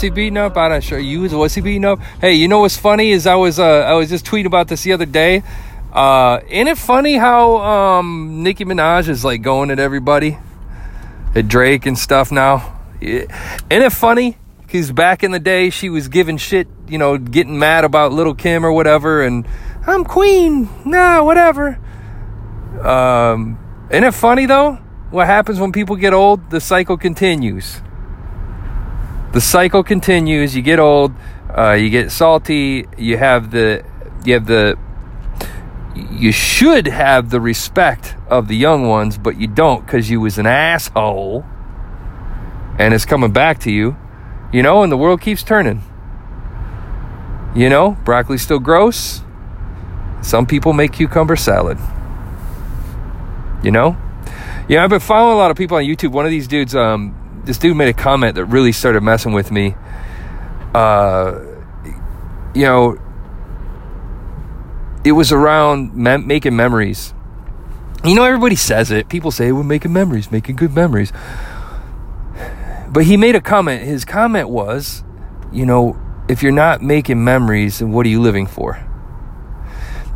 he beating up? I'm not sure. You was he beating up? Hey, you know what's funny is I was uh, I was just tweeting about this the other day. Uh, isn't it funny how um, Nicki Minaj is like going at everybody, at Drake and stuff now? Isn't it funny? Because back in the day, she was giving shit, you know, getting mad about Lil' Kim or whatever, and I'm queen, nah, whatever. Um, isn't it funny though? What happens when people get old? The cycle continues. The cycle continues. You get old, uh, you get salty. You have the, you have the you should have the respect of the young ones, but you don't because you was an asshole and it's coming back to you, you know, and the world keeps turning. You know, broccoli's still gross. Some people make cucumber salad. You know? Yeah, I've been following a lot of people on YouTube. One of these dudes, um, this dude made a comment that really started messing with me. Uh, you know, it was around mem- making memories. You know, everybody says it. People say we're making memories, making good memories. But he made a comment. His comment was, you know, if you're not making memories, then what are you living for?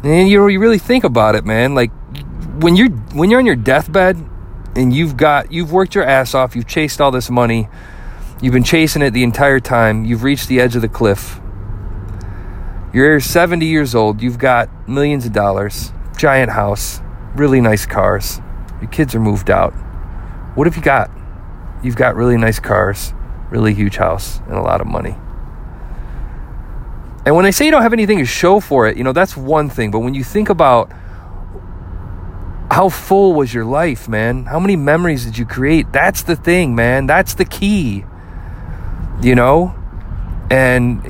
And you know, you really think about it, man. Like when you're when you're on your deathbed and you've got you've worked your ass off, you've chased all this money, you've been chasing it the entire time, you've reached the edge of the cliff you're 70 years old, you've got millions of dollars, giant house, really nice cars. Your kids are moved out. What have you got? You've got really nice cars, really huge house, and a lot of money. And when I say you don't have anything to show for it, you know, that's one thing. But when you think about how full was your life, man? How many memories did you create? That's the thing, man. That's the key. You know? And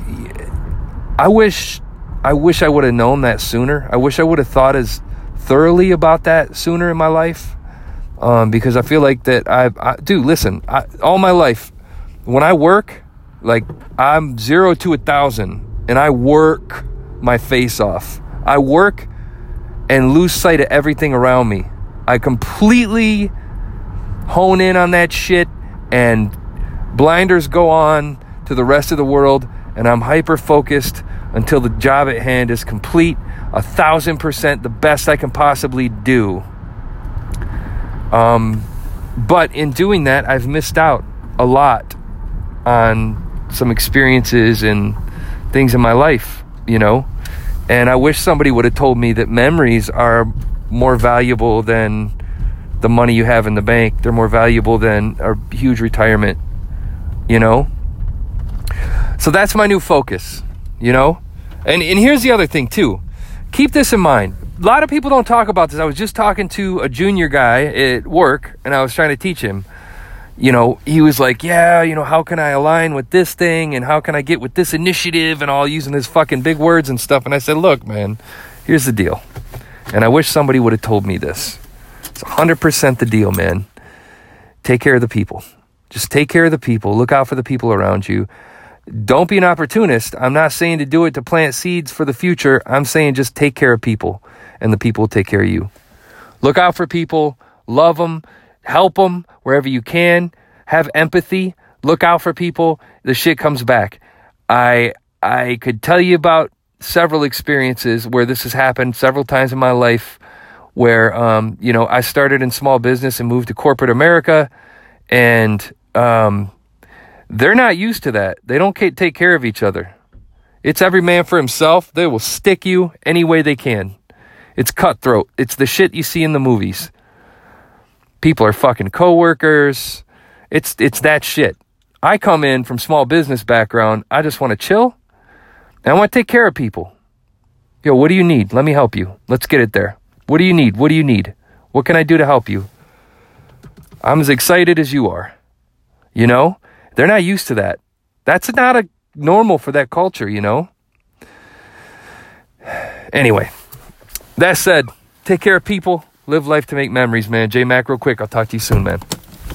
I wish I wish I would have known that sooner. I wish I would have thought as thoroughly about that sooner in my life. Um, because I feel like that I, I listen, I, all my life, when I work, like I'm zero to a thousand, and I work my face off. I work and lose sight of everything around me. I completely hone in on that shit, and blinders go on to the rest of the world, and I'm hyper focused until the job at hand is complete, a thousand percent the best I can possibly do. Um, but in doing that, I've missed out a lot on some experiences and things in my life, you know. And I wish somebody would have told me that memories are more valuable than the money you have in the bank. They're more valuable than a huge retirement, you know. So that's my new focus you know? And and here's the other thing too. Keep this in mind. A lot of people don't talk about this. I was just talking to a junior guy at work and I was trying to teach him. You know, he was like, "Yeah, you know, how can I align with this thing and how can I get with this initiative and all using his fucking big words and stuff." And I said, "Look, man, here's the deal." And I wish somebody would have told me this. It's 100% the deal, man. Take care of the people. Just take care of the people. Look out for the people around you. Don't be an opportunist. I'm not saying to do it to plant seeds for the future. I'm saying just take care of people and the people will take care of you. Look out for people, love them, help them wherever you can, have empathy, look out for people. The shit comes back. I I could tell you about several experiences where this has happened several times in my life where um, you know, I started in small business and moved to corporate America and um, they're not used to that. They don't take care of each other. It's every man for himself. They will stick you any way they can. It's cutthroat. It's the shit you see in the movies. People are fucking coworkers. It's it's that shit. I come in from small business background. I just want to chill. And I want to take care of people. Yo, what do you need? Let me help you. Let's get it there. What do you need? What do you need? What can I do to help you? I'm as excited as you are. You know? They're not used to that. That's not a normal for that culture, you know? Anyway, that said, take care of people, live life to make memories, man. J Mac, real quick. I'll talk to you soon, man.